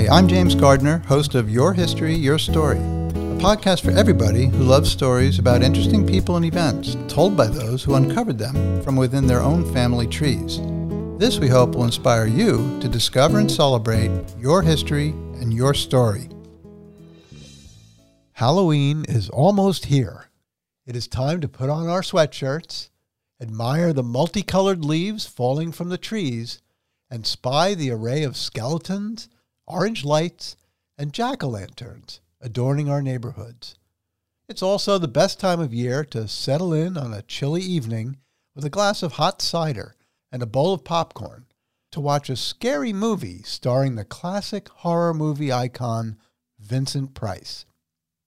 Hi, I'm James Gardner, host of Your History, Your Story, a podcast for everybody who loves stories about interesting people and events told by those who uncovered them from within their own family trees. This, we hope, will inspire you to discover and celebrate your history and your story. Halloween is almost here. It is time to put on our sweatshirts, admire the multicolored leaves falling from the trees, and spy the array of skeletons, orange lights, and jack o' lanterns adorning our neighborhoods. It's also the best time of year to settle in on a chilly evening with a glass of hot cider and a bowl of popcorn to watch a scary movie starring the classic horror movie icon Vincent Price.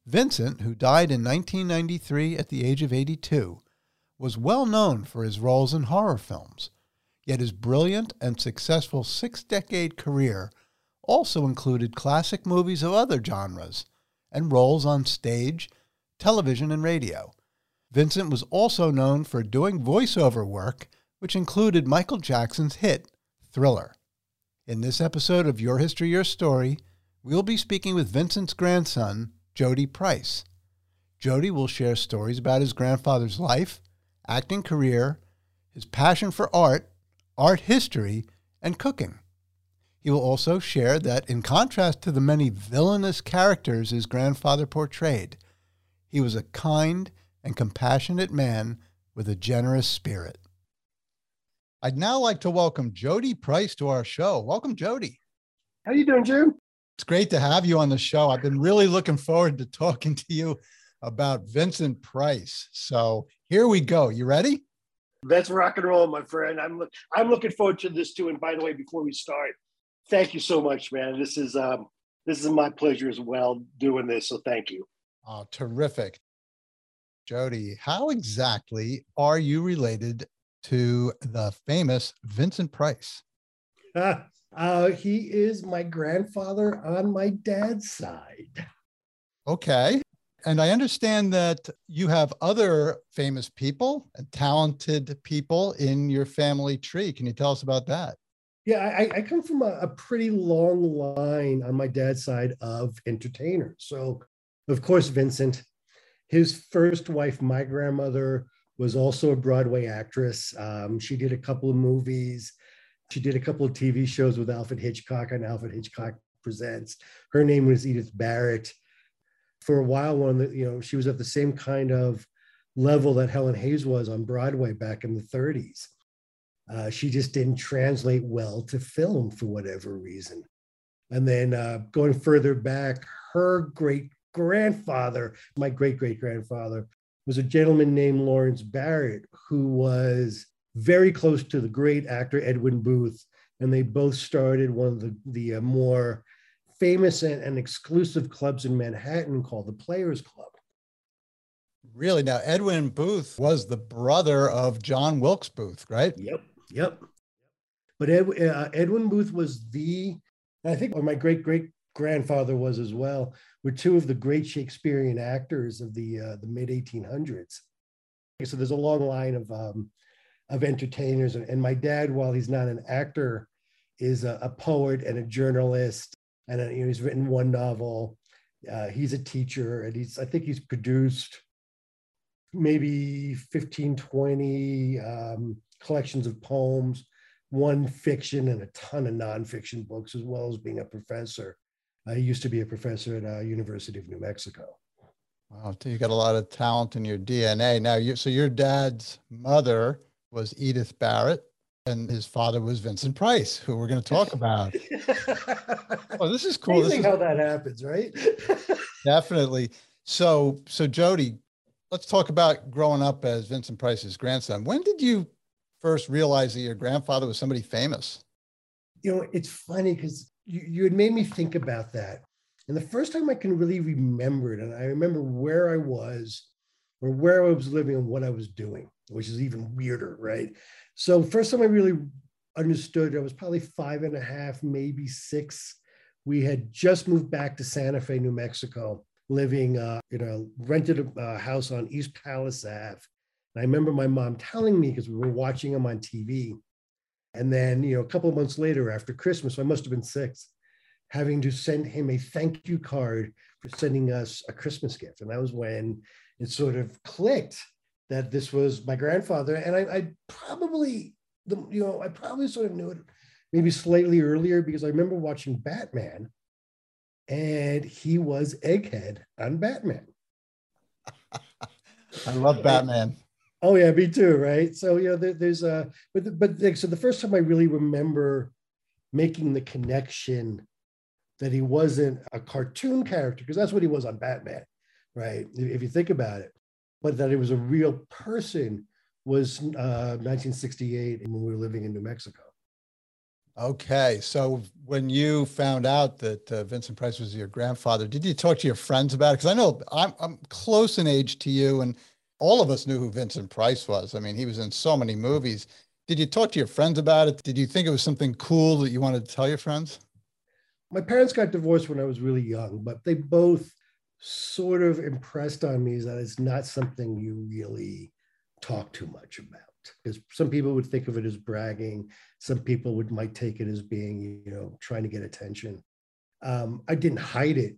Vincent, who died in 1993 at the age of 82, was well known for his roles in horror films, yet his brilliant and successful six decade career also included classic movies of other genres and roles on stage, television, and radio. Vincent was also known for doing voiceover work, which included Michael Jackson's hit, Thriller. In this episode of Your History, Your Story, we'll be speaking with Vincent's grandson, Jody Price. Jody will share stories about his grandfather's life, acting career, his passion for art, art history, and cooking. He will also share that, in contrast to the many villainous characters his grandfather portrayed, he was a kind and compassionate man with a generous spirit. I'd now like to welcome Jody Price to our show. Welcome, Jody. How are you doing, Jim? It's great to have you on the show. I've been really looking forward to talking to you about Vincent Price. So here we go. You ready? Let's rock and roll, my friend. I'm I'm looking forward to this too. And by the way, before we start, thank you so much, man. This is um this is my pleasure as well doing this. So thank you. Oh, terrific. Jody, how exactly are you related to the famous Vincent Price? Uh, he is my grandfather on my dad's side. Okay. And I understand that you have other famous people and talented people in your family tree. Can you tell us about that? Yeah, I, I come from a, a, pretty long line on my dad's side of entertainers. So, of course, Vincent, his first wife, my grandmother, was also a Broadway actress. Um, she did a couple of movies. She did a couple of TV shows with Alfred Hitchcock on Alfred Hitchcock Presents. Her name was Edith Barrett. For a while, one the, you know, she was at the same kind of level that Helen Hayes was on Broadway back in the 30s. Uh, she just didn't translate well to film for whatever reason. And then uh, going further back, her great grandfather, my great great grandfather, was a gentleman named Lawrence Barrett, who was very close to the great actor Edwin Booth, and they both started one of the, the uh, more famous and, and exclusive clubs in Manhattan called the Players Club. Really? Now, Edwin Booth was the brother of John Wilkes Booth, right? Yep. Yep. But Ed, uh, Edwin Booth was the, I think, or my great great grandfather was as well, were two of the great Shakespearean actors of the uh, the mid 1800s. So there's a long line of um, of entertainers. And my dad, while he's not an actor, is a, a poet and a journalist. And a, you know, he's written one novel. Uh, he's a teacher, and he's I think he's produced maybe 15, 20 um, collections of poems, one fiction and a ton of nonfiction books, as well as being a professor. I used to be a professor at uh, University of New Mexico. Wow, you got a lot of talent in your DNA. Now, you so your dad's mother was Edith Barrett, and his father was Vincent Price, who we're going to talk about. oh, this is cool. Amazing this is, how that happens, right? definitely. So, so Jody, let's talk about growing up as Vincent Price's grandson. When did you first realize that your grandfather was somebody famous? You know, it's funny because you, you had made me think about that. And the first time I can really remember it, and I remember where I was or where I was living and what I was doing which is even weirder, right? So first time I really understood, I was probably five and a half, maybe six. We had just moved back to Santa Fe, New Mexico, living uh, in a rented a house on East Palace Ave. And I remember my mom telling me because we were watching him on TV. And then, you know, a couple of months later after Christmas, I must have been six, having to send him a thank you card for sending us a Christmas gift. And that was when it sort of clicked that this was my grandfather. And I, I probably, the, you know, I probably sort of knew it maybe slightly earlier because I remember watching Batman and he was Egghead on Batman. I love Batman. Oh yeah, me too. Right. So you know, there, there's a but but so the first time I really remember making the connection that he wasn't a cartoon character because that's what he was on Batman, right? If you think about it, but that he was a real person was uh, 1968 when we were living in New Mexico. Okay, so when you found out that uh, Vincent Price was your grandfather, did you talk to your friends about it? Because I know I'm, I'm close in age to you, and all of us knew who Vincent Price was. I mean, he was in so many movies. Did you talk to your friends about it? Did you think it was something cool that you wanted to tell your friends? My parents got divorced when I was really young, but they both sort of impressed on me that it's not something you really talk too much about because some people would think of it as bragging some people would might take it as being you know trying to get attention um, i didn't hide it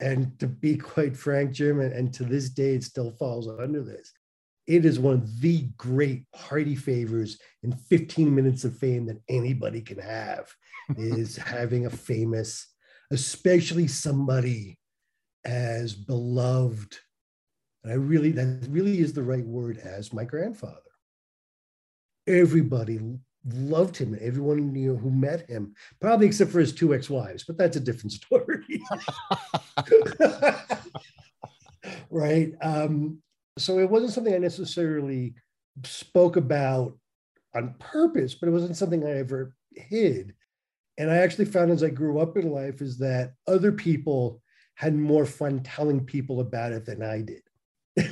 and to be quite frank jim and, and to this day it still falls under this it is one of the great hearty favors and 15 minutes of fame that anybody can have is having a famous especially somebody as beloved and i really that really is the right word as my grandfather everybody loved him. Everyone you know who met him, probably except for his two ex-wives, but that's a different story. right. Um, so it wasn't something I necessarily spoke about on purpose, but it wasn't something I ever hid. And I actually found as I grew up in life is that other people had more fun telling people about it than I did.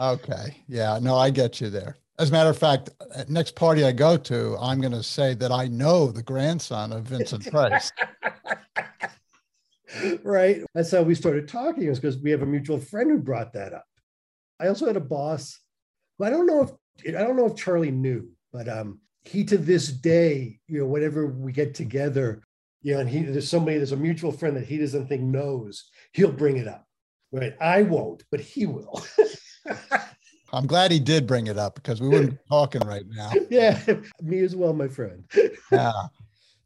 okay. Yeah. No, I get you there. As a matter of fact, at next party I go to, I'm going to say that I know the grandson of Vincent Price. right. That's how we started talking, is because we have a mutual friend who brought that up. I also had a boss. I don't know if I don't know if Charlie knew, but um, he to this day, you know, whenever we get together, you know, and he there's somebody, there's a mutual friend that he doesn't think knows, he'll bring it up. Right. I won't, but he will. I'm glad he did bring it up because we wouldn't be talking right now. Yeah, me as well, my friend. yeah.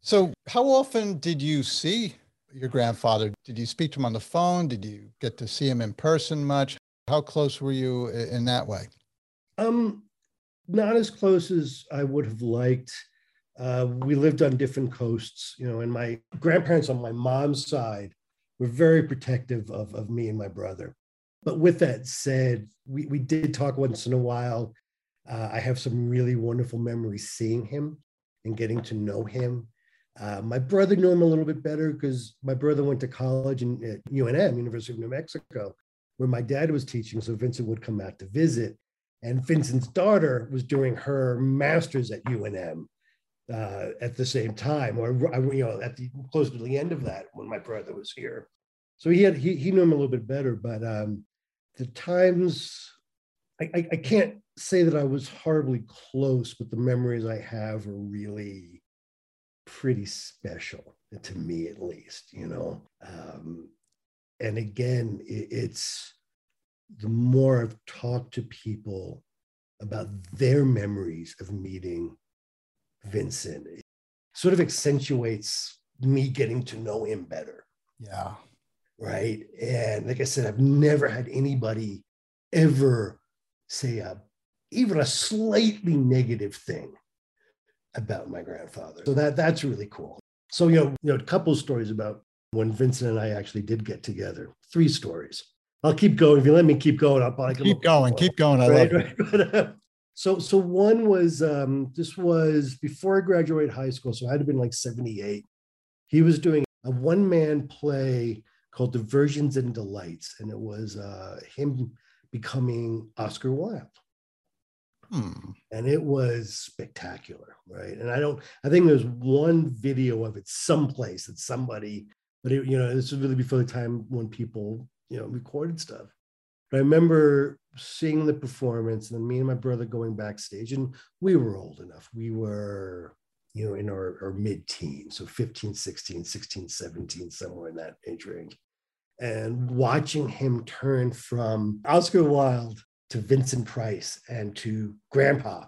So, how often did you see your grandfather? Did you speak to him on the phone? Did you get to see him in person much? How close were you in that way? Um, not as close as I would have liked. Uh, we lived on different coasts, you know, and my grandparents on my mom's side were very protective of, of me and my brother. But with that said, we, we did talk once in a while. Uh, I have some really wonderful memories seeing him and getting to know him. Uh, my brother knew him a little bit better because my brother went to college in, at UNM, University of New Mexico, where my dad was teaching. So Vincent would come out to visit. And Vincent's daughter was doing her master's at UNM uh, at the same time, or you know, at the close to the end of that when my brother was here. So he had he, he knew him a little bit better, but um, the times I, I, I can't say that I was horribly close, but the memories I have are really pretty special to me, at least. You know, um, and again, it, it's the more I've talked to people about their memories of meeting Vincent, it sort of accentuates me getting to know him better. Yeah right? And like I said, I've never had anybody ever say a even a slightly negative thing about my grandfather. So that that's really cool. So you know, you know, a couple stories about when Vincent and I actually did get together. Three stories. I'll keep going. If you let me keep going, I'll probably keep going. Keep going. I right, love it. Right. So so one was um, this was before I graduated high school, so I had to been like 78. He was doing a one-man play called Diversions and Delights, and it was uh, him becoming Oscar Wilde. Hmm. And it was spectacular, right? And I don't, I think there's one video of it someplace that somebody, but it, you know, this was really before the time when people, you know, recorded stuff. But I remember seeing the performance and then me and my brother going backstage, and we were old enough. We were you know, in our, our mid teens, so 15, 16, 16, 17, somewhere in that age range. And watching him turn from Oscar Wilde to Vincent Price and to Grandpa,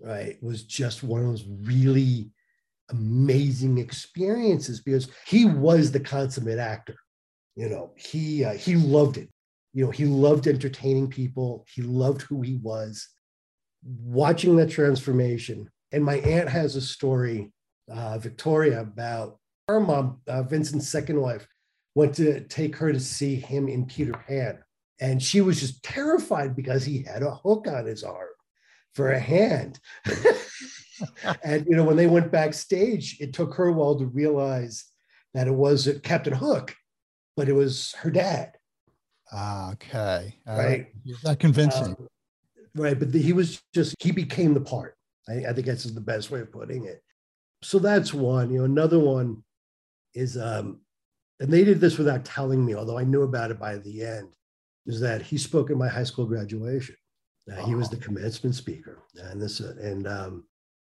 right, was just one of those really amazing experiences because he was the consummate actor. You know, he uh, he loved it. You know, he loved entertaining people. He loved who he was. Watching that transformation, and my aunt has a story, uh, Victoria, about her mom, uh, Vincent's second wife, went to take her to see him in Peter Pan, and she was just terrified because he had a hook on his arm for a hand. and you know, when they went backstage, it took her a while to realize that it was Captain Hook, but it was her dad. Ah, okay. Uh, right. That convincing. Um, right. But the, he was just, he became the part. I, I think that's the best way of putting it. So that's one. You know, another one is, um, and they did this without telling me, although I knew about it by the end, is that he spoke at my high school graduation. Uh. He was the commencement speaker, and this, uh, and um,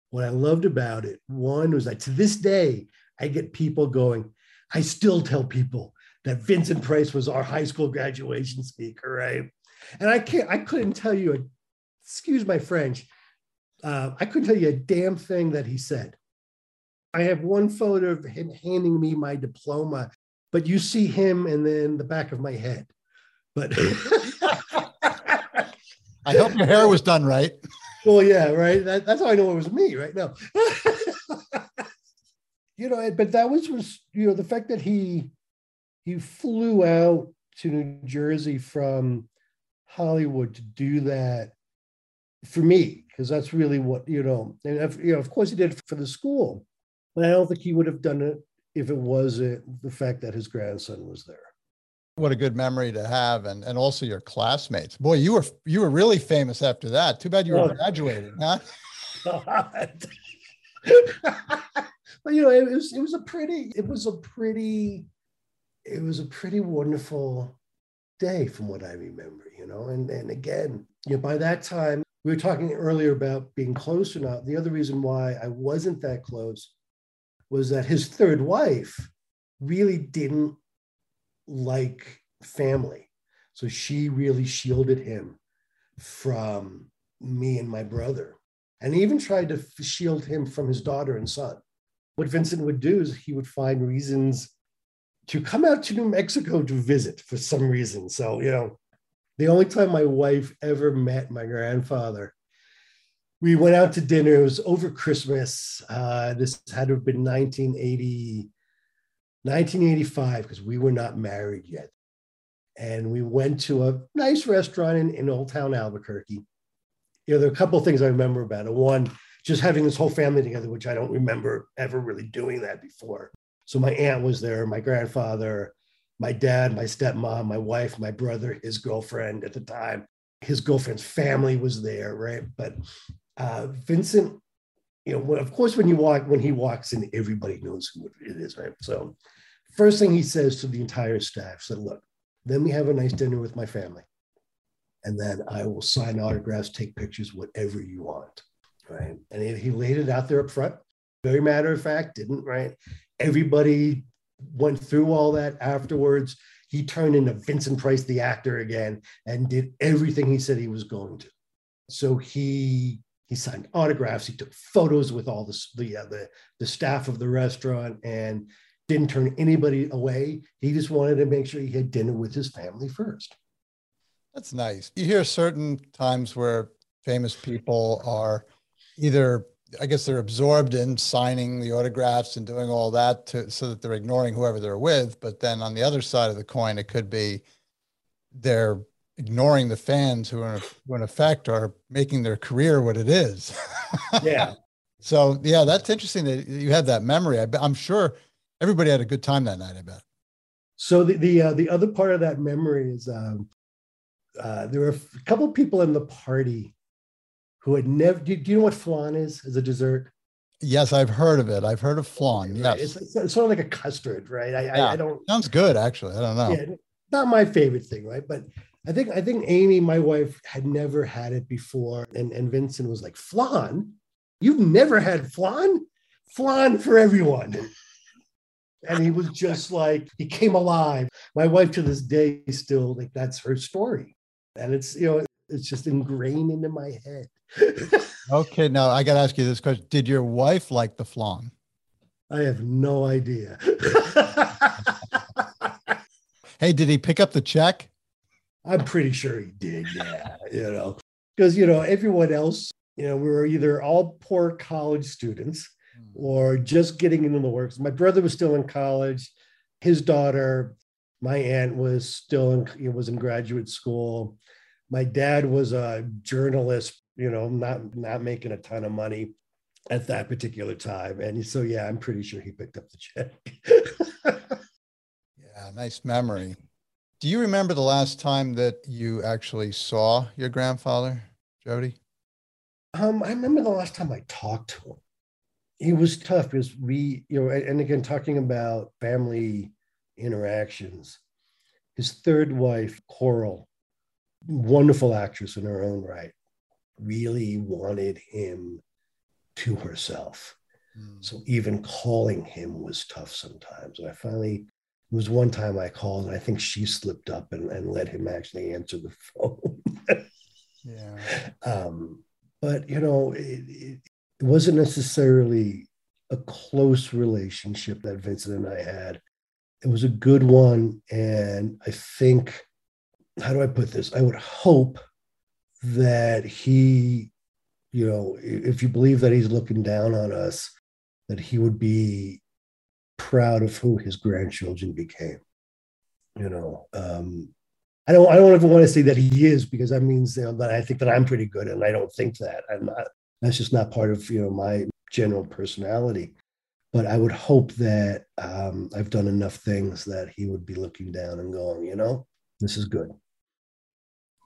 what I loved about it, one was that to this day, I get people going, I still tell people that Vincent Price was our high school graduation speaker, right? And I can't, I couldn't tell you, a, excuse my French, uh, I couldn't tell you a damn thing that he said. I have one photo of him handing me my diploma, but you see him and then the back of my head. But I hope your hair was done right. Well, yeah, right. That, that's how I know it was me right now. you know, but that was was you know the fact that he he flew out to New Jersey from Hollywood to do that for me because that's really what you know. And if, you know, of course, he did it for the school, but I don't think he would have done it if it wasn't the fact that his grandson was there. What a good memory to have, and and also your classmates. Boy, you were you were really famous after that. Too bad you were oh. graduating, huh? but you know, it was it was a pretty it was a pretty it was a pretty wonderful day from what I remember. You know, and and again, you know, by that time we were talking earlier about being close or not. The other reason why I wasn't that close was that his third wife really didn't like family. So she really shielded him from me and my brother, and even tried to shield him from his daughter and son. What Vincent would do is he would find reasons to come out to New Mexico to visit for some reason. So, you know, the only time my wife ever met my grandfather, we went out to dinner. It was over Christmas. Uh, this had to have been 1980, 1985 because we were not married yet. And we went to a nice restaurant in, in Old Town Albuquerque. You know, there are a couple of things I remember about it. One, just having this whole family together, which I don't remember ever really doing that before. So my aunt was there, my grandfather, my dad, my stepmom, my wife, my brother, his girlfriend at the time, his girlfriend's family was there, right? But uh, Vincent, you know, of course, when you walk, when he walks in, everybody knows who it is, right? So First thing he says to the entire staff said, look, then we have a nice dinner with my family. And then I will sign autographs, take pictures, whatever you want. Right. And he, laid it out there up front. Very matter of fact, didn't, right? Everybody went through all that afterwards. He turned into Vincent Price, the actor, again, and did everything he said he was going to. So he he signed autographs. He took photos with all the the, uh, the the staff of the restaurant, and didn't turn anybody away. He just wanted to make sure he had dinner with his family first. That's nice. You hear certain times where famous people are either, I guess, they're absorbed in signing the autographs and doing all that to, so that they're ignoring whoever they're with. But then on the other side of the coin, it could be they're ignoring the fans who, are, who in effect, are making their career what it is. yeah. So yeah, that's interesting that you have that memory. I, I'm sure everybody had a good time that night. I bet. So the the uh, the other part of that memory is um, uh, there were a couple people in the party who had never. Do, do, you know what flan is as a dessert? Yes, I've heard of it. I've heard of flan. Yes, it's, it's, it's, sort of like a custard, right? I, yeah. I, I, don't. Sounds good, actually. I don't know. Yeah, not my favorite thing, right? But I think I think Amy, my wife, had never had it before, and and Vincent was like, "Flan? You've never had flan?" flan for everyone. And he was just like, he came alive. My wife to this day still like that's her story. And it's, you know, it's just ingrained into my head. okay, now I got to ask you this question: Did your wife like the flan? I have no idea. hey, did he pick up the check? I'm pretty sure he did. Yeah, you know, because you know everyone else, you know, we were either all poor college students hmm. or just getting into the works. My brother was still in college. His daughter, my aunt, was still in was in graduate school. My dad was a journalist, you know, not not making a ton of money at that particular time. And so yeah, I'm pretty sure he picked up the check. yeah, nice memory. Do you remember the last time that you actually saw your grandfather, Jody? Um, I remember the last time I talked to him. He was tough because we, you know, and again, talking about family interactions, his third wife, Coral, wonderful actress in her own right, really wanted him to herself. Mm. So even calling him was tough sometimes. And I finally, it was one time I called, and I think she slipped up and, and let him actually answer the phone. yeah. Um, but, you know, it, it, it wasn't necessarily a close relationship that Vincent and I had. It was a good one. And I think how do I put this? I would hope that he, you know, if you believe that he's looking down on us, that he would be proud of who his grandchildren became. You know, um, I don't, I don't even want to say that he is because that means you know, that I think that I'm pretty good, and I don't think that. I'm not. That's just not part of you know my general personality. But I would hope that um, I've done enough things that he would be looking down and going, you know, this is good.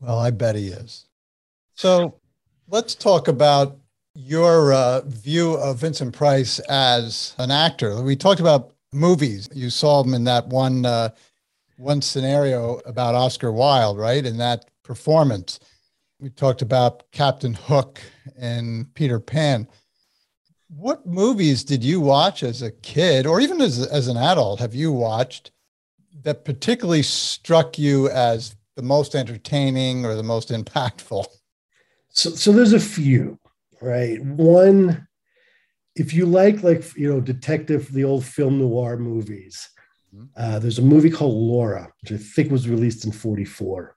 Well, I bet he is. So let's talk about your uh, view of Vincent Price as an actor. We talked about movies. You saw him in that one uh, one scenario about Oscar Wilde, right? In that performance, we talked about Captain Hook and Peter Pan. What movies did you watch as a kid, or even as as an adult, have you watched that particularly struck you as the most entertaining or the most impactful? So, so there's a few, right? One, if you like, like you know, detective, the old film noir movies, mm-hmm. uh, there's a movie called Laura, which I think was released in '44,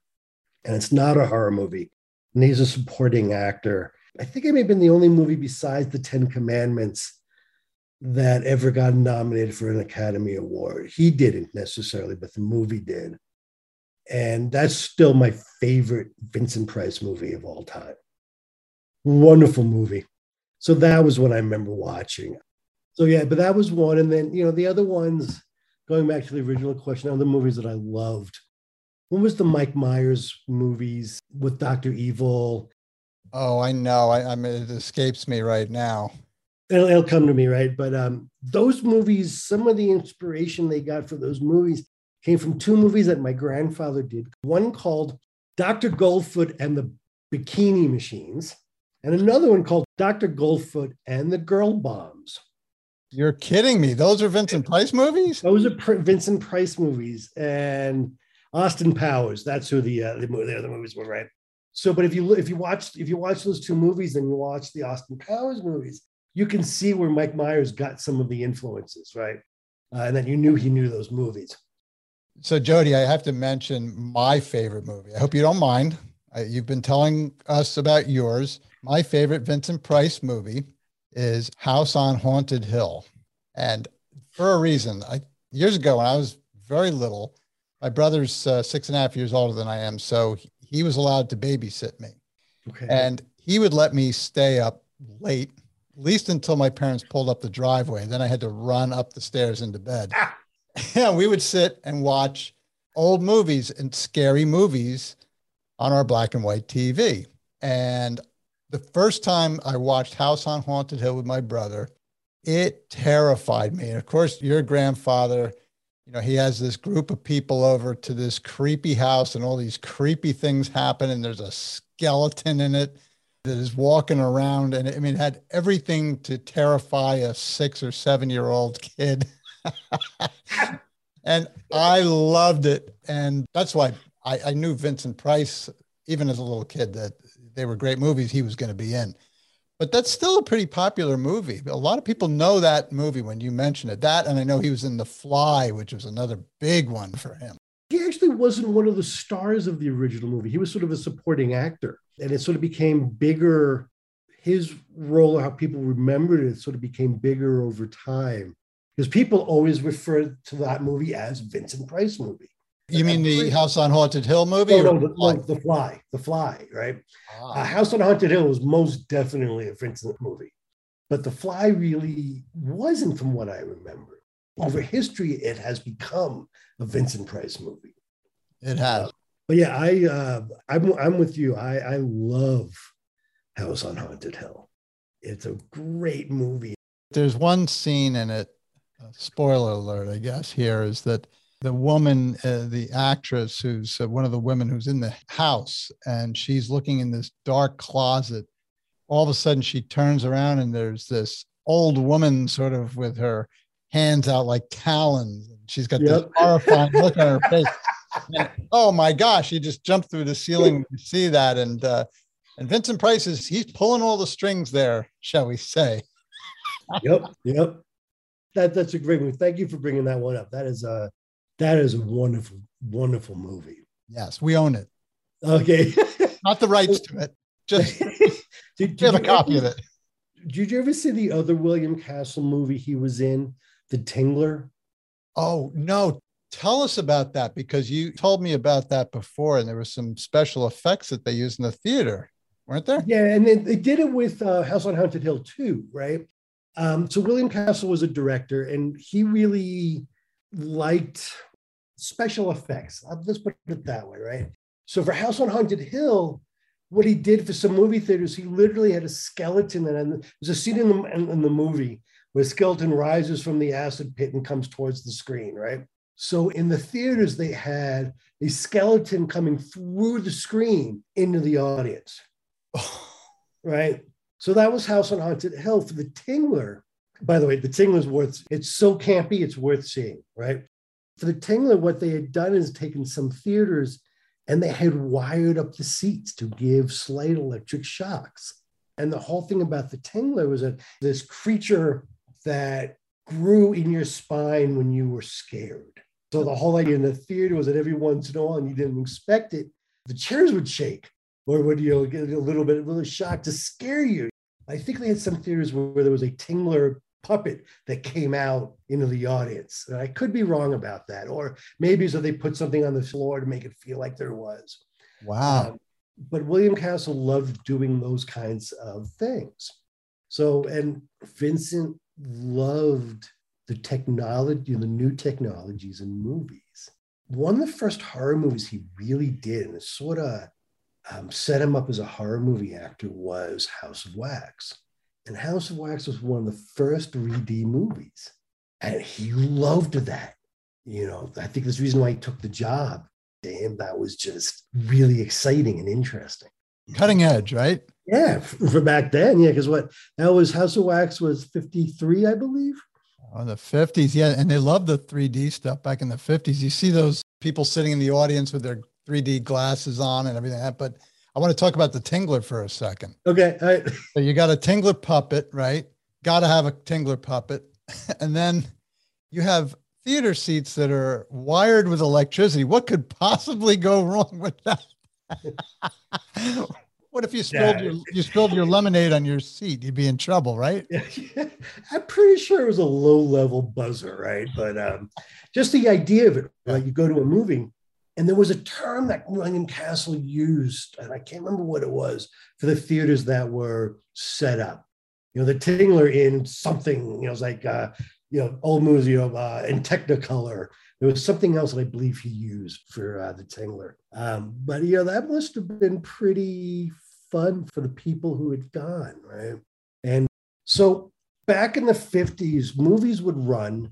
and it's not a horror movie. And he's a supporting actor. I think it may have been the only movie besides the Ten Commandments that ever got nominated for an Academy Award. He didn't necessarily, but the movie did. And that's still my favorite Vincent Price movie of all time. Wonderful movie. So that was what I remember watching. So yeah, but that was one. And then, you know, the other ones, going back to the original question, other movies that I loved. What was the Mike Myers movies with Dr. Evil? Oh, I know. I, I mean, it escapes me right now. It'll, it'll come to me, right? But um, those movies, some of the inspiration they got for those movies came from two movies that my grandfather did. One called Dr. Goldfoot and the Bikini Machines, and another one called Dr. Goldfoot and the Girl Bombs. You're kidding me. Those are Vincent Price movies? Those are Vincent Price movies. And Austin Powers, that's who the, uh, the, the other movies were, right? So, but if you if you watch if you watch those two movies and you watch the Austin Powers movies, you can see where Mike Myers got some of the influences, right? Uh, and then you knew he knew those movies. So, Jody, I have to mention my favorite movie. I hope you don't mind. I, you've been telling us about yours. My favorite Vincent Price movie is House on Haunted Hill. And for a reason, I, years ago when I was very little, my brother's uh, six and a half years older than I am. So he was allowed to babysit me. Okay. And he would let me stay up late, at least until my parents pulled up the driveway. Then I had to run up the stairs into bed. Ah yeah, we would sit and watch old movies and scary movies on our black and white TV. And the first time I watched House on Haunted Hill with my brother, it terrified me. And of course, your grandfather, you know, he has this group of people over to this creepy house and all these creepy things happen and there's a skeleton in it. that is walking around. And I mean, it had everything to terrify a six or seven year old kid. and I loved it. And that's why I, I knew Vincent Price, even as a little kid, that they were great movies he was going to be in. But that's still a pretty popular movie. A lot of people know that movie when you mention it. That, and I know he was in The Fly, which was another big one for him. He actually wasn't one of the stars of the original movie. He was sort of a supporting actor. And it sort of became bigger. His role, how people remembered it, sort of became bigger over time. Because people always refer to that movie as Vincent Price movie. You mean the House on Haunted Hill movie? No, no, the, no, the Fly, The Fly, right? Ah. Uh, House on Haunted Hill was most definitely a Vincent movie, but The Fly really wasn't, from what I remember. Over history, it has become a Vincent Price movie. It has. Uh, but yeah, I uh, I'm I'm with you. I I love House on Haunted Hill. It's a great movie. There's one scene in it. Spoiler alert, I guess. Here is that the woman, uh, the actress who's uh, one of the women who's in the house, and she's looking in this dark closet. All of a sudden, she turns around and there's this old woman, sort of with her hands out like talons. She's got yep. this horrifying look on her face. And, oh my gosh! He just jumped through the ceiling to see that, and uh, and Vincent Price is he's pulling all the strings there, shall we say? yep, yep. That that's a great one. Thank you for bringing that one up. That is uh that is a wonderful, wonderful movie. Yes, we own it. Okay. Not the rights to it. Just did, did have a copy ever, of it. Did you ever see the other William Castle movie he was in, The Tingler? Oh, no. Tell us about that because you told me about that before, and there were some special effects that they used in the theater, weren't there? Yeah, and they, they did it with uh, House on Haunted Hill too, right? Um, so William Castle was a director, and he really liked special effects. Let's put it that way, right? So for House on Haunted Hill, what he did for some movie theaters, he literally had a skeleton, and there's a scene in the, in, in the movie where skeleton rises from the acid pit and comes towards the screen, right? So in the theaters, they had a skeleton coming through the screen into the audience, right? So that was House on Haunted Hill. For the Tingler, by the way, the Tingler's worth, it's so campy, it's worth seeing, right? For the Tingler, what they had done is taken some theaters and they had wired up the seats to give slight electric shocks. And the whole thing about the Tingler was that this creature that grew in your spine when you were scared. So the whole idea in the theater was that every once in a while, and you didn't expect it, the chairs would shake or would you know, get a little bit, of a shock to scare you. I think they had some theaters where there was a Tingler puppet that came out into the audience. And I could be wrong about that. Or maybe so they put something on the floor to make it feel like there was. Wow. Um, but William Castle loved doing those kinds of things. So, and Vincent loved the technology, the new technologies in movies. One of the first horror movies he really did, and it sort of um, set him up as a horror movie actor, was House of Wax. And House of Wax was one of the first 3D movies. And he loved that. You know, I think that's the reason why he took the job. To him, that was just really exciting and interesting. Cutting edge, right? Yeah, for back then. Yeah, because what that was House of Wax was 53, I believe. Oh, the 50s. Yeah. And they loved the 3D stuff back in the 50s. You see those people sitting in the audience with their 3D glasses on and everything. But I want to talk about the Tingler for a second. Okay. Right. So you got a Tingler puppet, right? Got to have a Tingler puppet. And then you have theater seats that are wired with electricity. What could possibly go wrong with that? what if you spilled yeah. your you spilled your lemonade on your seat? You'd be in trouble, right? Yeah. I'm pretty sure it was a low level buzzer, right? But um, just the idea of it, like you go to a movie and there was a term that William Castle used, and I can't remember what it was for the theaters that were set up. You know, the Tingler in something, you know, it's like, uh, you know, old movies, you know, uh, in Technicolor. There was something else that I believe he used for uh, the Tingler. Um, but, you know, that must have been pretty fun for the people who had gone, right? And so back in the 50s, movies would run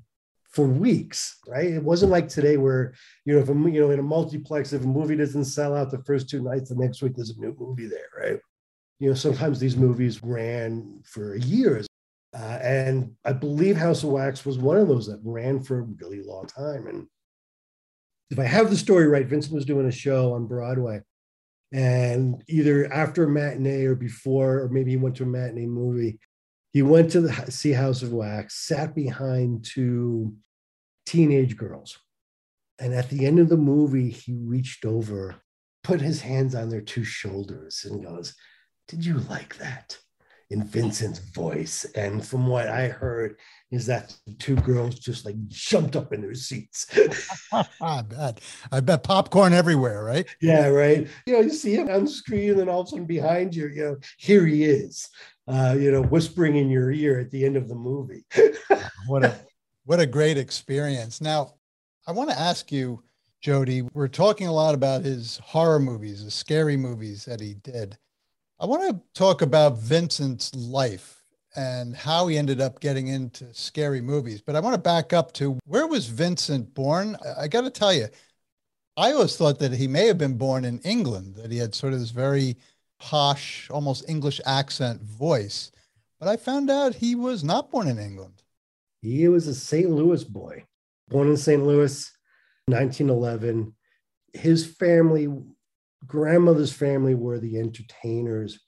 for weeks, right? It wasn't like today where, you know, if you know, in a multiplex, if a movie doesn't sell out the first two nights, the next week there's a new movie there, right? You know, sometimes these movies ran for years. Uh, and I believe House of Wax was one of those that ran for a really long time. And if I have the story right, Vincent was doing a show on Broadway. And either after a matinee or before, or maybe he went to a matinee movie, he went to the see House of Wax, sat behind two teenage girls. And at the end of the movie, he reached over, put his hands on their two shoulders, and goes, Did you like that? In Vincent's voice. And from what I heard, is that the two girls just like jumped up in their seats. I bet. I bet popcorn everywhere, right? Yeah, right. You know, you see him on screen, and then all of a sudden behind you, you know, here he is, uh, you know, whispering in your ear at the end of the movie. what a what a great experience. Now, I want to ask you, Jody, we're talking a lot about his horror movies, the scary movies that he did. I want to talk about Vincent's life and how he ended up getting into scary movies. But I want to back up to where was Vincent born? I got to tell you, I always thought that he may have been born in England, that he had sort of this very posh, almost English accent voice. But I found out he was not born in England. He was a St. Louis boy, born in St. Louis, 1911. His family, grandmother's family, were the entertainers.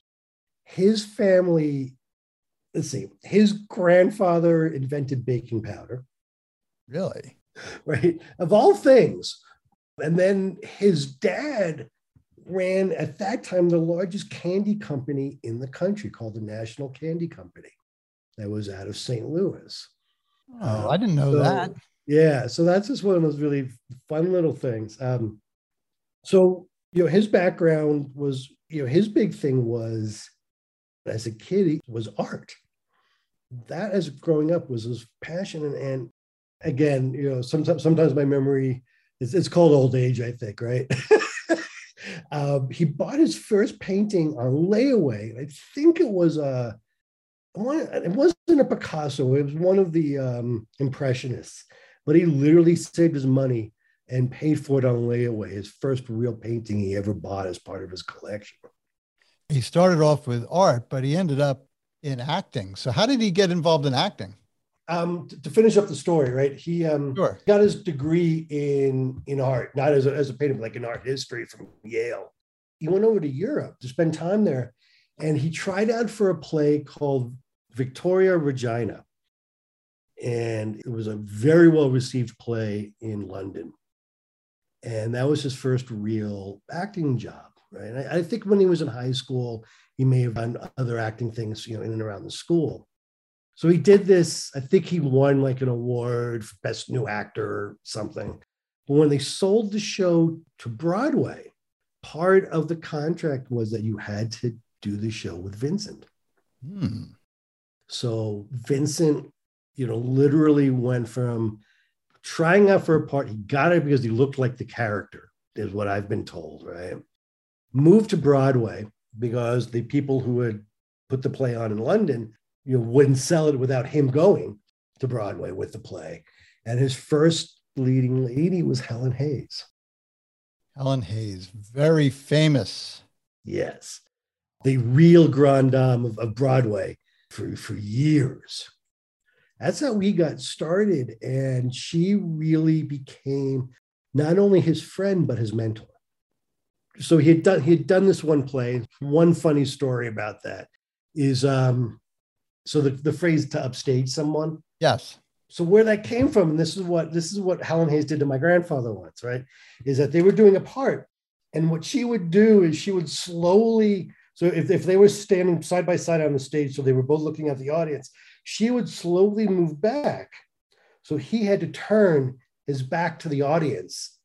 His family let's see, his grandfather invented baking powder. Really? Right. Of all things. And then his dad ran at that time the largest candy company in the country called the National Candy Company that was out of St. Louis. Oh, I didn't know so, that. Yeah. So that's just one of those really fun little things. Um, so, you know, his background was, you know, his big thing was as a kid, he was art that as growing up was his passion and, and again you know sometimes sometimes my memory is it's called old age i think right um, he bought his first painting on layaway i think it was a it wasn't a picasso it was one of the um, impressionists but he literally saved his money and paid for it on layaway his first real painting he ever bought as part of his collection he started off with art but he ended up in acting. So how did he get involved in acting? Um, to, to, finish up the story, right? He um, sure. got his degree in in art, not as a, as a painter, but like in art history from Yale. He went over to Europe to spend time there, and he tried out for a play called Victoria Regina, and it was a very well received play in London, and that was his first real acting job. Right? I, I think when he was in high school, he may have done other acting things, you know, in and around the school. So he did this. I think he won like an award for best new actor or something. But when they sold the show to Broadway, part of the contract was that you had to do the show with Vincent. Hmm. So Vincent, you know, literally went from trying out for a part. He got it because he looked like the character, is what I've been told, right? Moved to Broadway, because the people who had put the play on in London, you know, wouldn't sell it without him going to Broadway with the play. And his first leading lady was Helen Hayes. Helen Hayes, very famous. Yes. The real grand dame of, of Broadway for, for years. That's how we got started. And she really became not only his friend, but his mentor so he had done he had done this one play. One funny story about that is um, so the, the phrase to upstage someone. Yes. So where that came from, and this is what this is what Helen Hayes did to my grandfather once, right? Is that they were doing a part, and what she would do is she would slowly. So if, if they were standing side by side on the stage, so they were both looking at the audience, she would slowly move back. So he had to turn his back to the audience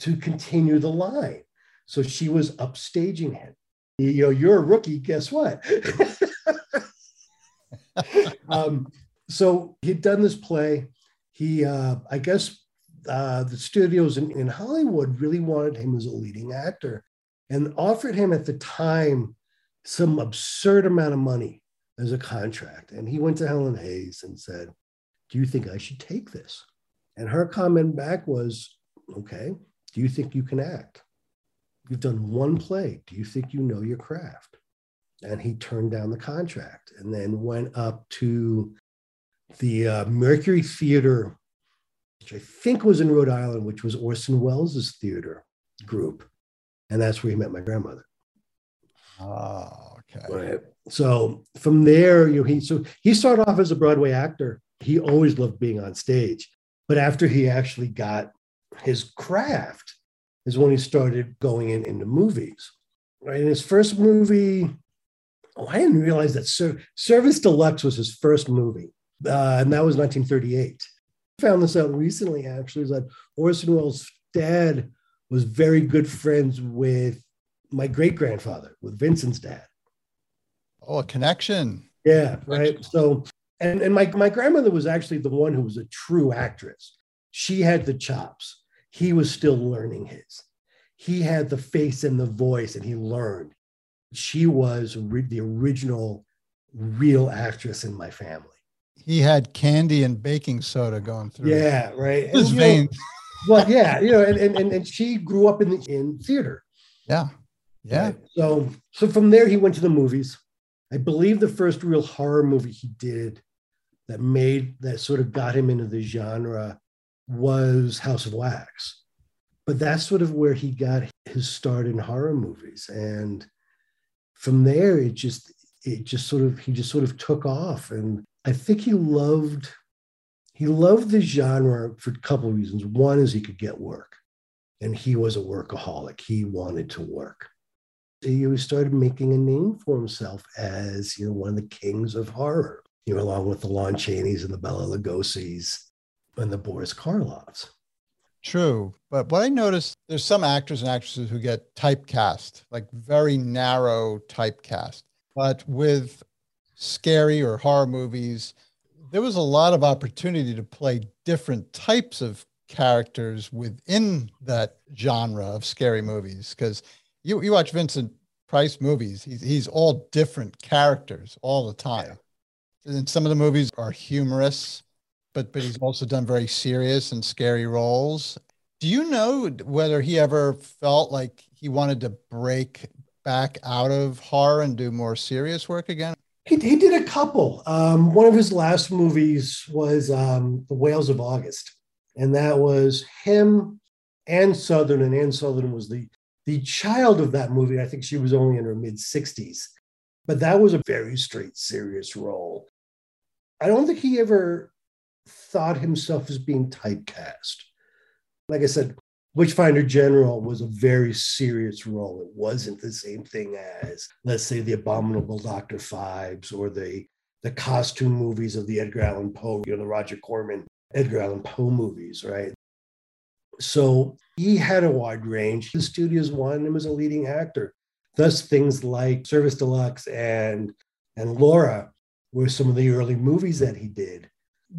to continue the line. So she was upstaging him. You know, you're a rookie. Guess what? um, so he'd done this play. He, uh, I guess, uh, the studios in, in Hollywood really wanted him as a leading actor and offered him at the time some absurd amount of money as a contract. And he went to Helen Hayes and said, Do you think I should take this? And her comment back was, Okay, do you think you can act? You've done one play. Do you think you know your craft? And he turned down the contract and then went up to the uh, Mercury Theater, which I think was in Rhode Island, which was Orson Welles' theater group. And that's where he met my grandmother. Oh, okay. Right. So from there, you know, he so he started off as a Broadway actor. He always loved being on stage. But after he actually got his craft, is when he started going in into movies. Right. In his first movie, oh, I didn't realize that Ser- Service de Luxe was his first movie. Uh, and that was 1938. I found this out recently, actually, is that Orson Welles' dad was very good friends with my great grandfather, with Vincent's dad. Oh, a connection. Yeah, right. So, and, and my, my grandmother was actually the one who was a true actress. She had the chops. He was still learning his. He had the face and the voice, and he learned. She was the original real actress in my family. He had candy and baking soda going through. Yeah, right. His veins. well, yeah, you know, and, and and she grew up in the in theater. Yeah. Yeah. Right? So so from there he went to the movies. I believe the first real horror movie he did that made that sort of got him into the genre was House of Wax. But that's sort of where he got his start in horror movies. And from there it just it just sort of he just sort of took off. And I think he loved he loved the genre for a couple of reasons. One is he could get work, and he was a workaholic. He wanted to work. He started making a name for himself as you know one of the kings of horror. You know, along with the Lon Chaneys and the Bela Lugosi's and the Boris Karloffs. True, but what I noticed, there's some actors and actresses who get typecast, like very narrow typecast. But with scary or horror movies, there was a lot of opportunity to play different types of characters within that genre of scary movies. Because you, you watch Vincent Price movies, he's, he's all different characters all the time. And some of the movies are humorous, but but he's also done very serious and scary roles. Do you know whether he ever felt like he wanted to break back out of horror and do more serious work again? He, he did a couple. Um, one of his last movies was um, The Whales of August, and that was him and Sothern, and Ann Sothern was the the child of that movie. I think she was only in her mid 60s, but that was a very straight, serious role. I don't think he ever thought himself as being typecast. Like I said, Witchfinder General was a very serious role. It wasn't the same thing as, let's say, the Abominable Dr. Phibes or the, the costume movies of the Edgar Allan Poe, you know, the Roger Corman Edgar Allan Poe movies, right? So he had a wide range. The studios wanted him as a leading actor. Thus, things like Service de Luxe and, and Laura were some of the early movies that he did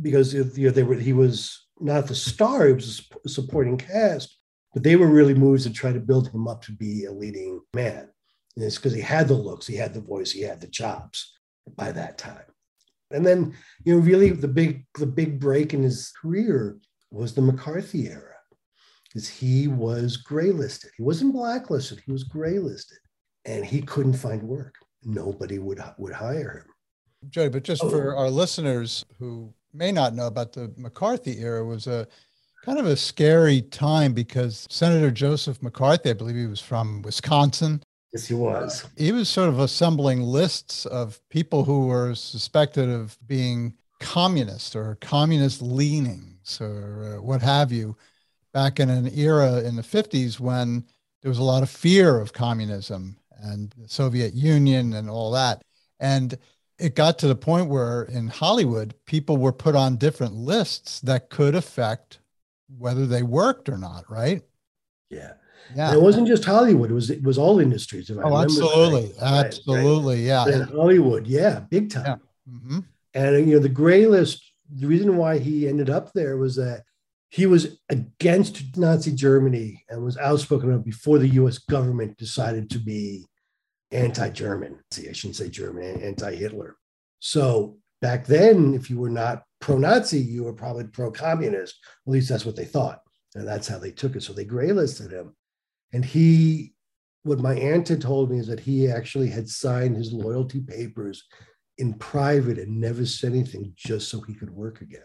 because if you know, they were, he was not the star, he was a supporting cast, but they were really moves to try to build him up to be a leading man. And it's because he had the looks, he had the voice, he had the chops by that time. And then, you know, really the big the big break in his career was the McCarthy era, because he was gray listed. He wasn't blacklisted, he was gray listed, and he couldn't find work. Nobody would would hire him. Joey, but just oh. for our listeners who may not know about the McCarthy era, was a kind of a scary time because Senator Joseph McCarthy, I believe he was from Wisconsin. Yes, he was. He was sort of assembling lists of people who were suspected of being communist or communist leanings or uh, what have you back in an era in the 50s when there was a lot of fear of communism and the Soviet Union and all that. And it got to the point where in Hollywood, people were put on different lists that could affect whether they worked or not, right? Yeah. Yeah. And it wasn't just Hollywood, it was it was all industries. oh, absolutely. Right, absolutely. Right. Yeah. And Hollywood, yeah, big time. Yeah. Mm-hmm. And you know, the gray list, the reason why he ended up there was that he was against Nazi Germany and was outspoken before the US government decided to be anti-German. See, I shouldn't say German, anti-Hitler. So back then, if you were not pro-Nazi, you were probably pro-communist. At least that's what they thought, and that's how they took it. So they graylisted him, and he what my aunt had told me is that he actually had signed his loyalty papers in private and never said anything just so he could work again.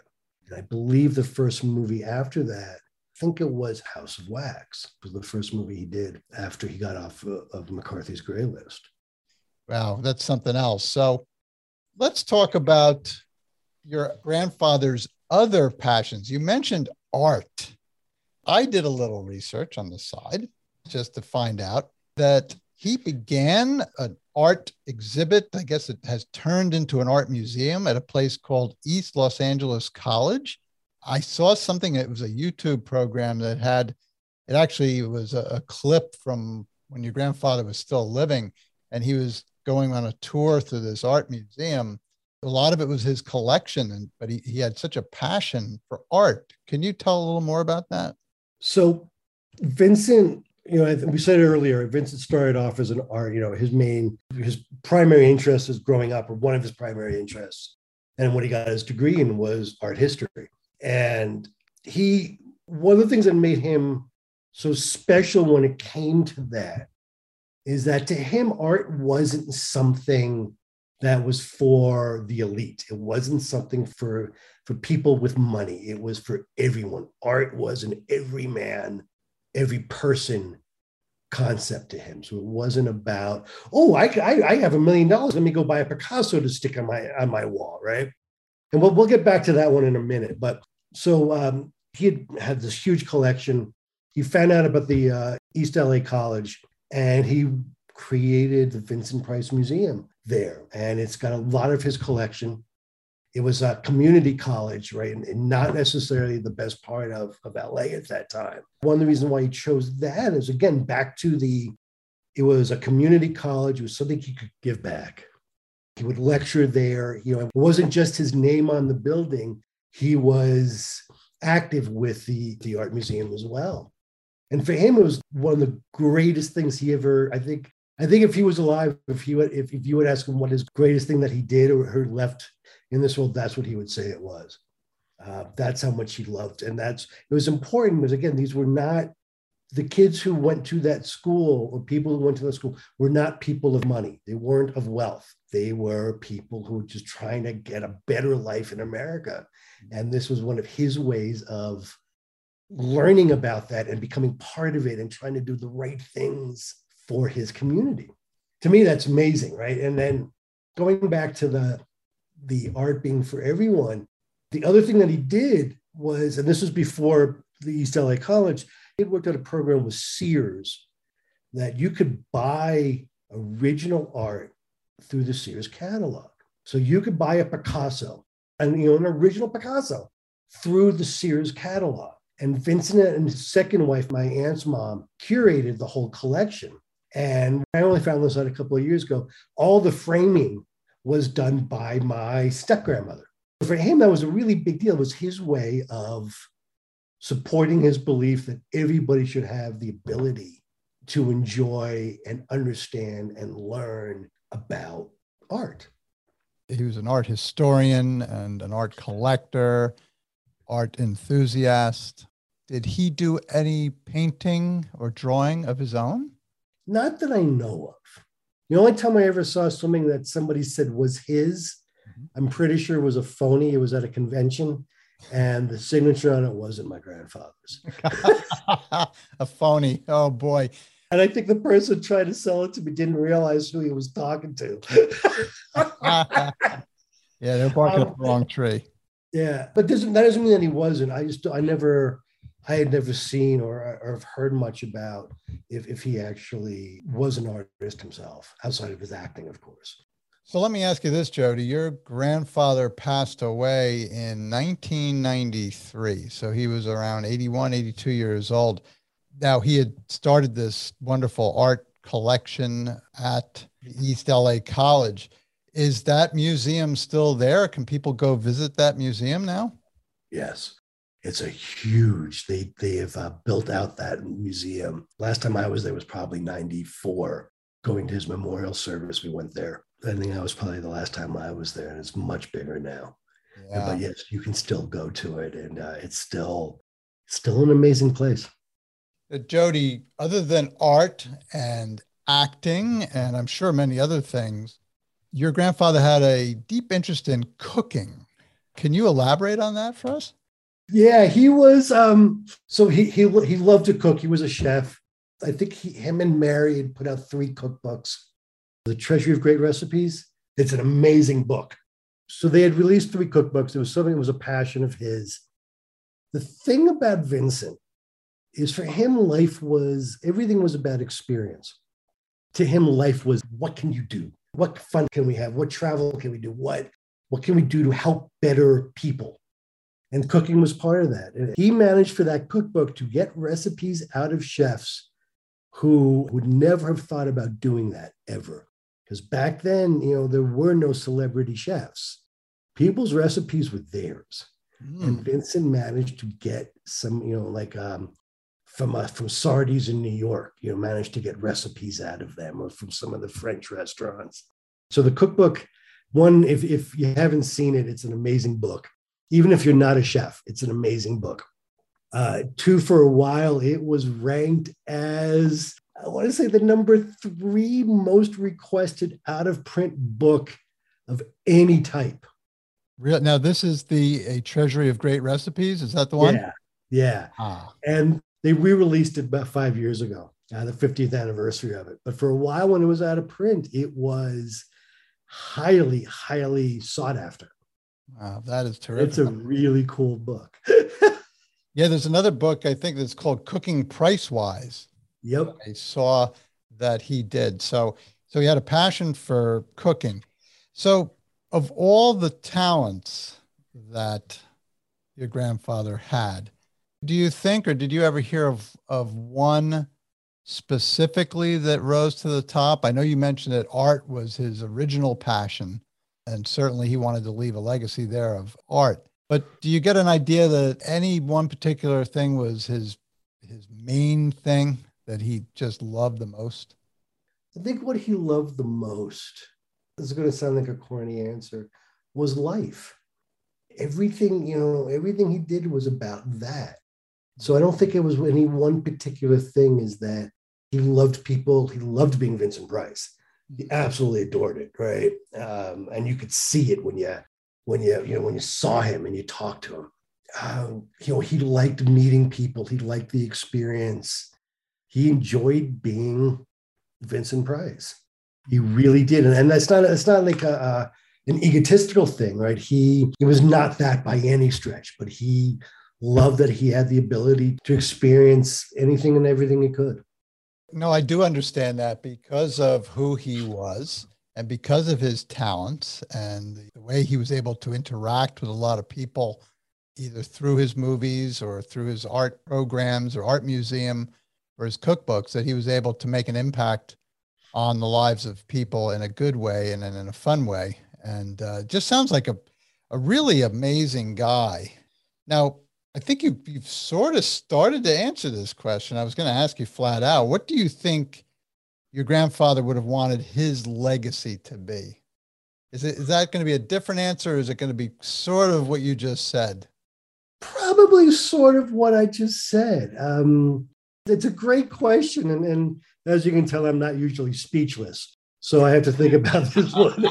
And I believe the first movie after that, I think it was House of Wax, was the first movie he did after he got off uh, of McCarthy's gray list. Wow, that's something else. So let's talk about your grandfather's other passions. You mentioned art. I did a little research on the side just to find out that he began an art exhibit. I guess it has turned into an art museum at a place called East Los Angeles College. I saw something, it was a YouTube program that had, it actually was a, a clip from when your grandfather was still living, and he was going on a tour through this art museum. A lot of it was his collection, and but he, he had such a passion for art. Can you tell a little more about that? So Vincent you know, we said earlier, Vincent started off as an art, you know, his main, his primary interest is growing up, or one of his primary interests. And what he got his degree in was art history. And he, one of the things that made him so special when it came to that is that to him, art wasn't something that was for the elite. It wasn't something for, for people with money. It was for everyone. Art was an everyman every person concept to him. So it wasn't about, oh, I, I, I have a million dollars. Let me go buy a Picasso to stick on my on my wall, right? And we'll, we'll get back to that one in a minute. But so um, he had had this huge collection. He found out about the uh, East LA College and he created the Vincent Price Museum there. And it's got a lot of his collection it was a community college, right? And, and, not necessarily the best part of, of LA at that time. One of the reasons why he chose that is again back to the it was a community college, it was something he could give back. He would lecture there. You know, it wasn't just his name on the building, he was active with the, the art museum as well. And for him, it was one of the greatest things he ever, I think, I think if he was alive, if he would, if, if you would ask him what his greatest thing that he did or, or left in this world, that's what he would say it was. Uh, that's how much he loved. And that's, it was important because again, these were not the kids who went to that school or people who went to that school were not people of money. They weren't of wealth. They were people who were just trying to get a better life in America. And this was one of his ways of learning about that and becoming part of it and trying to do the right things for his community. To me, that's amazing, right? And then going back to the the art being for everyone. The other thing that he did was, and this was before the East LA College, he worked out a program with Sears that you could buy original art through the Sears catalog. So you could buy a Picasso, and you know, an original Picasso through the Sears catalog. And Vincent and his second wife, my aunt's mom, curated the whole collection. And I only found this out a couple of years ago. All the framing was done by my step grandmother. For him, that was a really big deal. It was his way of supporting his belief that everybody should have the ability to enjoy and understand and learn about art. He was an art historian and an art collector, art enthusiast. Did he do any painting or drawing of his own? Not that I know of. The only time I ever saw something that somebody said was his, mm-hmm. I'm pretty sure it was a phony. It was at a convention, and the signature on it wasn't my grandfather's. a phony. Oh boy. And I think the person trying to sell it to me didn't realize who he was talking to. yeah, they're barking um, up the wrong tree. Yeah, but doesn't that doesn't mean that he wasn't. I just I never I had never seen or, or have heard much about if, if he actually was an artist himself, outside of his acting, of course. So let me ask you this, Jody. Your grandfather passed away in 1993. So he was around 81, 82 years old. Now, he had started this wonderful art collection at East LA College. Is that museum still there? Can people go visit that museum now? Yes it's a huge they they have uh, built out that museum last time i was there was probably 94 going to his memorial service we went there i think that was probably the last time i was there and it's much bigger now yeah. but yes you can still go to it and uh, it's still still an amazing place jody other than art and acting and I'm sure many other things, your grandfather had a deep interest in cooking. Can you elaborate on that for us? Yeah, he was. Um, so he he he loved to cook. He was a chef. I think he, him and Mary had put out three cookbooks. The Treasury of Great Recipes. It's an amazing book. So they had released three cookbooks. It was something that was a passion of his. The thing about Vincent is for him, life was everything was about experience. To him, life was what can you do? What fun can we have? What travel can we do? What what can we do to help better people? And cooking was part of that. And he managed for that cookbook to get recipes out of chefs who would never have thought about doing that ever. Because back then, you know, there were no celebrity chefs. People's recipes were theirs. Mm. And Vincent managed to get some, you know, like um, from uh, from Sardi's in New York, you know, managed to get recipes out of them or from some of the French restaurants. So the cookbook, one, if, if you haven't seen it, it's an amazing book. Even if you're not a chef, it's an amazing book. Uh, two, for a while, it was ranked as, I want to say, the number three most requested out of print book of any type. Real, now, this is the A Treasury of Great Recipes. Is that the one? Yeah. Yeah. Ah. And they re released it about five years ago, uh, the 50th anniversary of it. But for a while, when it was out of print, it was highly, highly sought after. Wow, that is terrific. It's a really cool book. yeah, there's another book I think that's called Cooking Price Wise. Yep. I saw that he did. So so he had a passion for cooking. So of all the talents that your grandfather had, do you think or did you ever hear of of one specifically that rose to the top? I know you mentioned that art was his original passion and certainly he wanted to leave a legacy there of art. But do you get an idea that any one particular thing was his his main thing that he just loved the most? I think what he loved the most, this is going to sound like a corny answer, was life. Everything, you know, everything he did was about that. So I don't think it was any one particular thing, is that he loved people, he loved being Vincent Price he absolutely adored it, right? Um, and you could see it when you when you you know when you saw him and you talked to him. Um, you know, he liked meeting people. He liked the experience. He enjoyed being Vincent Price. He really did, and, and that's not it's not like a, a an egotistical thing, right? He he was not that by any stretch, but he loved that he had the ability to experience anything and everything he could. No, I do understand that because of who he was and because of his talents and the way he was able to interact with a lot of people, either through his movies or through his art programs or art museum or his cookbooks, that he was able to make an impact on the lives of people in a good way and in a fun way. And uh, just sounds like a, a really amazing guy. Now, I think you, you've sort of started to answer this question. I was going to ask you flat out what do you think your grandfather would have wanted his legacy to be? Is, it, is that going to be a different answer or is it going to be sort of what you just said? Probably sort of what I just said. Um, it's a great question. And, and as you can tell, I'm not usually speechless. So I have to think about this one.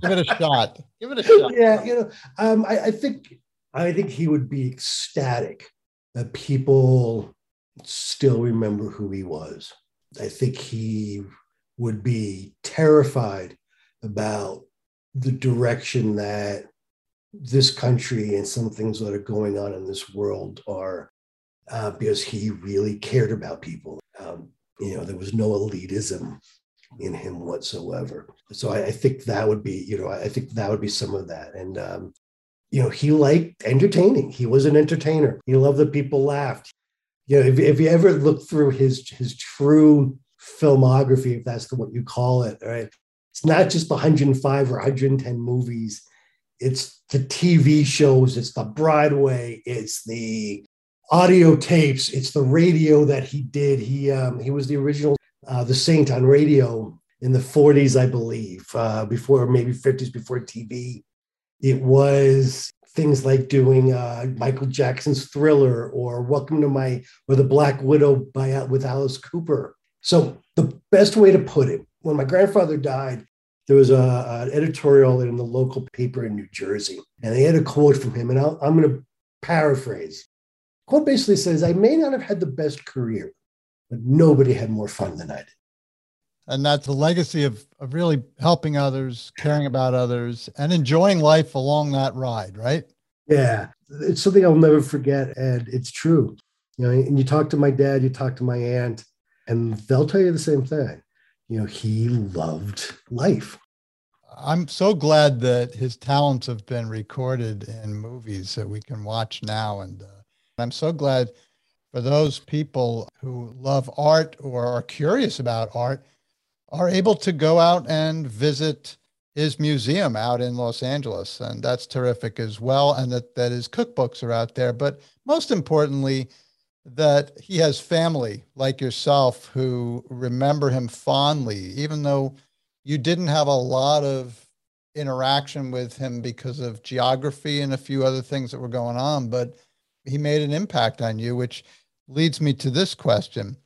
Give it a shot. Give it a shot. Yeah, you know, um, I, I think I think he would be ecstatic that people still remember who he was. I think he would be terrified about the direction that this country and some things that are going on in this world are uh, because he really cared about people. Um, you know, there was no elitism in him whatsoever. So I, I, think that would be, you know, I think that would be some of that. And um, you know, he liked entertaining. He was an entertainer. He loved that people laughed. You know, if, if you ever look through his his true filmography, if that's the what you call it, right? It's not just the 105 or 110 movies. It's the TV shows. It's the Broadway. It's the audio tapes. It's the radio that he did. He um, he was the original uh, the Saint on radio in the 40s, I believe, uh, before maybe 50s before TV. It was things like doing uh, Michael Jackson's Thriller or Welcome to My or The Black Widow by uh, with Alice Cooper. So the best way to put it, when my grandfather died, there was a, an editorial in the local paper in New Jersey, and they had a quote from him, and i am going to paraphrase. Quote basically says, "I may not have had the best career, but nobody had more fun than I did." And that's the legacy of, of really helping others, caring about others, and enjoying life along that ride, right? Yeah, it's something I'll never forget, and it's true. You know, and you talk to my dad, you talk to my aunt, and they'll tell you the same thing. You know, he loved life. I'm so glad that his talents have been recorded in movies that we can watch now. And uh, I'm so glad for those people who love art or are curious about art are able to go out and visit his museum out in Los Angeles. And that's terrific as well. And that, that his cookbooks are out there. But most importantly, that he has family like yourself who remember him fondly, even though you didn't have a lot of interaction with him because of geography and a few other things that were going on, but he made an impact on you, which leads me to this question.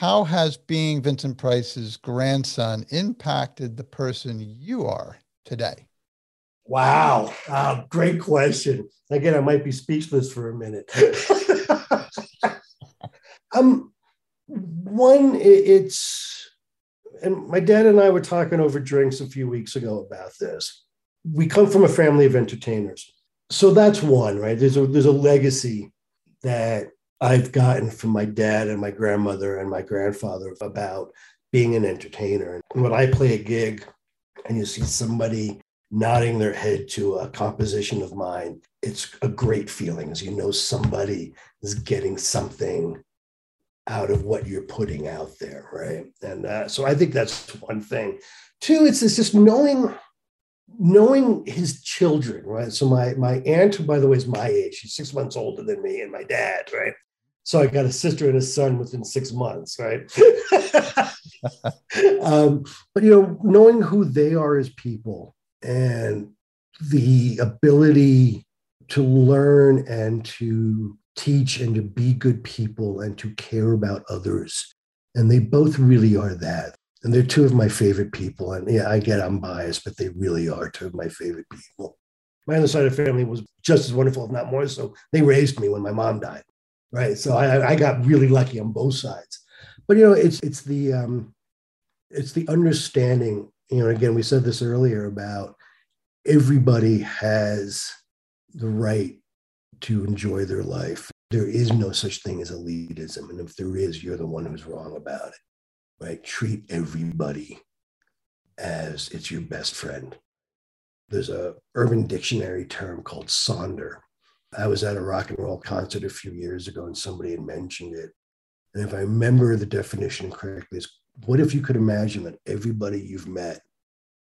How has being Vincent Price's grandson impacted the person you are today? Wow, uh, great question. Again, I might be speechless for a minute. um, one, it's, and my dad and I were talking over drinks a few weeks ago about this. We come from a family of entertainers. So that's one, right? There's a there's a legacy that I've gotten from my dad and my grandmother and my grandfather about being an entertainer. And when I play a gig and you see somebody nodding their head to a composition of mine, it's a great feeling as you know somebody is getting something out of what you're putting out there, right? And uh, so I think that's one thing. Two, it's, just knowing knowing his children, right? So my my aunt, by the way, is my age. She's six months older than me, and my dad, right? So I got a sister and a son within six months, right? um, but you know, knowing who they are as people and the ability to learn and to teach and to be good people and to care about others. And they both really are that. And they're two of my favorite people. And yeah, I get I'm biased, but they really are two of my favorite people. My other side of the family was just as wonderful, if not more so. They raised me when my mom died. Right. So I, I got really lucky on both sides. But you know, it's it's the um it's the understanding, you know, again, we said this earlier about everybody has the right to enjoy their life. There is no such thing as elitism. And if there is, you're the one who's wrong about it, right? Treat everybody as it's your best friend. There's a urban dictionary term called sonder. I was at a rock and roll concert a few years ago and somebody had mentioned it. And if I remember the definition correctly, is what if you could imagine that everybody you've met,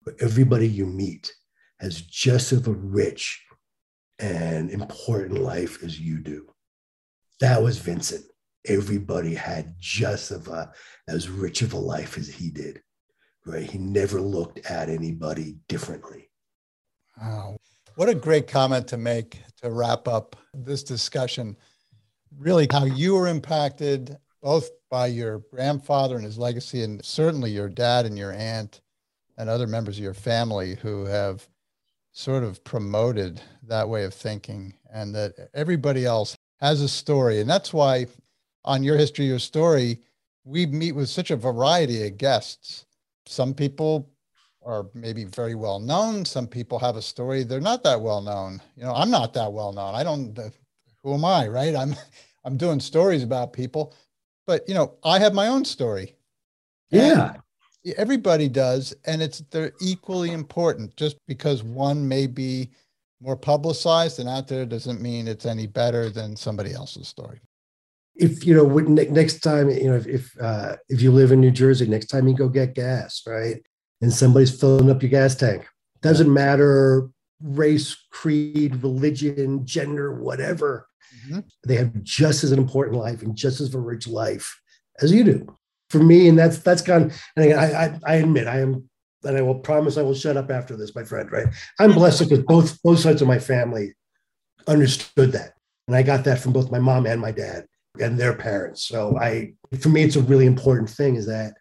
or everybody you meet, has just as a rich and important life as you do. That was Vincent. Everybody had just of a, as rich of a life as he did, right? He never looked at anybody differently. Wow. What a great comment to make to wrap up this discussion. Really, how you were impacted both by your grandfather and his legacy, and certainly your dad and your aunt and other members of your family who have sort of promoted that way of thinking and that everybody else has a story. And that's why on your history, your story, we meet with such a variety of guests. Some people are maybe very well known. Some people have a story. They're not that well known. You know, I'm not that well known. I don't, uh, who am I, right? I'm, I'm doing stories about people, but you know, I have my own story. Yeah. And everybody does and it's they're equally important just because one may be more publicized and out there doesn't mean it's any better than somebody else's story if you know next time you know if if, uh, if you live in new jersey next time you go get gas right and somebody's filling up your gas tank doesn't matter race creed religion gender whatever mm-hmm. they have just as an important life and just as a rich life as you do for me, and that's that's gone. And I, I, I admit I am, and I will promise I will shut up after this, my friend. Right? I'm blessed because both both sides of my family understood that, and I got that from both my mom and my dad. and their parents. So I, for me, it's a really important thing is that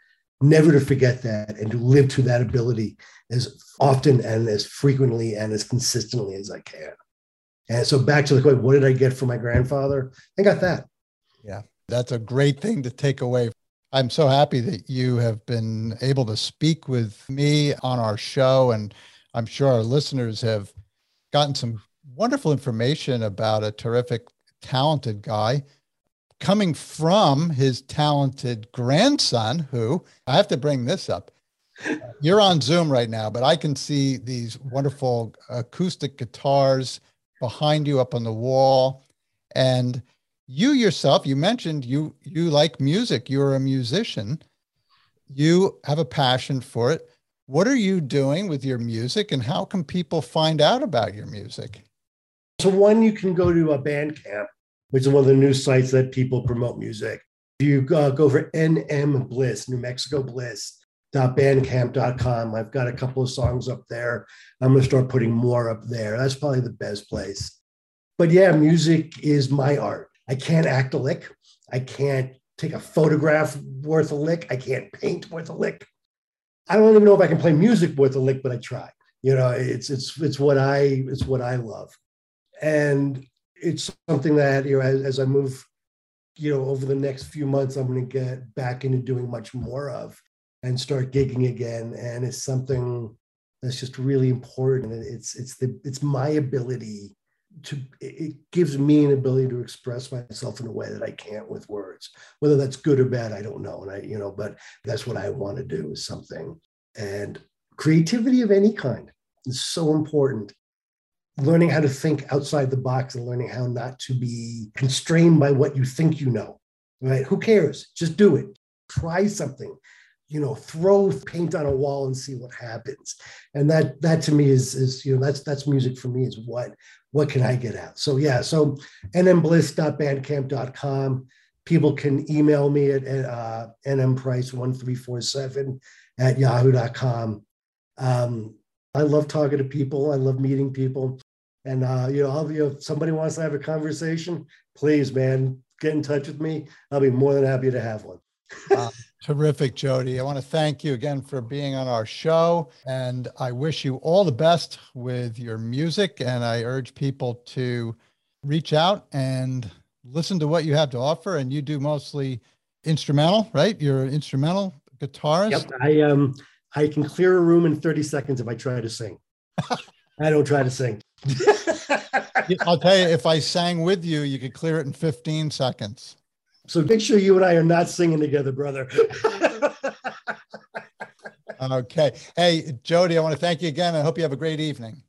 never to forget that and to live to that ability as often and as frequently and as consistently as I can. And so back to the question, what did I get from my grandfather? I got that. Yeah, that's a great thing to take away. I'm so happy that you have been able to speak with me on our show. And I'm sure our listeners have gotten some wonderful information about a terrific, talented guy coming from his talented grandson, who I have to bring this up. You're on Zoom right now, but I can see these wonderful acoustic guitars behind you up on the wall. And you yourself, you mentioned you you like music, you're a musician. You have a passion for it. What are you doing with your music and how can people find out about your music? So one you can go to a Bandcamp which is one of the new sites that people promote music. If you uh, go for NM Bliss, New Mexico Bliss, bandcamp.com. I've got a couple of songs up there. I'm going to start putting more up there. That's probably the best place. But yeah, music is my art. I can't act a lick. I can't take a photograph worth a lick. I can't paint worth a lick. I don't even know if I can play music worth a lick, but I try. You know, it's it's it's what I it's what I love. And it's something that you know as, as I move, you know, over the next few months, I'm going to get back into doing much more of and start gigging again. And it's something that's just really important. It's it's the it's my ability to it gives me an ability to express myself in a way that I can't with words. Whether that's good or bad, I don't know. And I, you know, but that's what I want to do is something. And creativity of any kind is so important learning how to think outside the box and learning how not to be constrained by what you think you know right? Who cares? Just do it. Try something you know throw paint on a wall and see what happens. And that that to me is is you know that's that's music for me is what what can i get out? So yeah so nmbliss.bandcamp.com people can email me at uh, nmprice1347 at yahoo.com um, I love talking to people. I love meeting people. And uh, you know, I'll, you know, if somebody wants to have a conversation, please, man, get in touch with me. I'll be more than happy to have one. uh, terrific, Jody. I want to thank you again for being on our show, and I wish you all the best with your music. And I urge people to reach out and listen to what you have to offer. And you do mostly instrumental, right? You're an instrumental guitarist. Yep, I um I can clear a room in 30 seconds if I try to sing. I don't try to sing. I'll tell you, if I sang with you, you could clear it in 15 seconds. So make sure you and I are not singing together, brother. okay. Hey, Jody, I want to thank you again. I hope you have a great evening.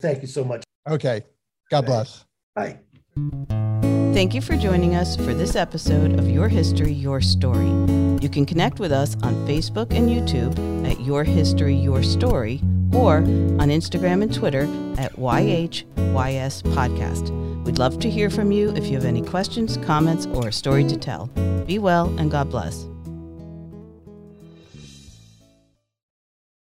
Thank you so much. Okay. God bless. Bye. Thank you for joining us for this episode of Your History, Your Story. You can connect with us on Facebook and YouTube at Your History, Your Story, or on Instagram and Twitter at YHYS Podcast. We'd love to hear from you if you have any questions, comments, or a story to tell. Be well and God bless.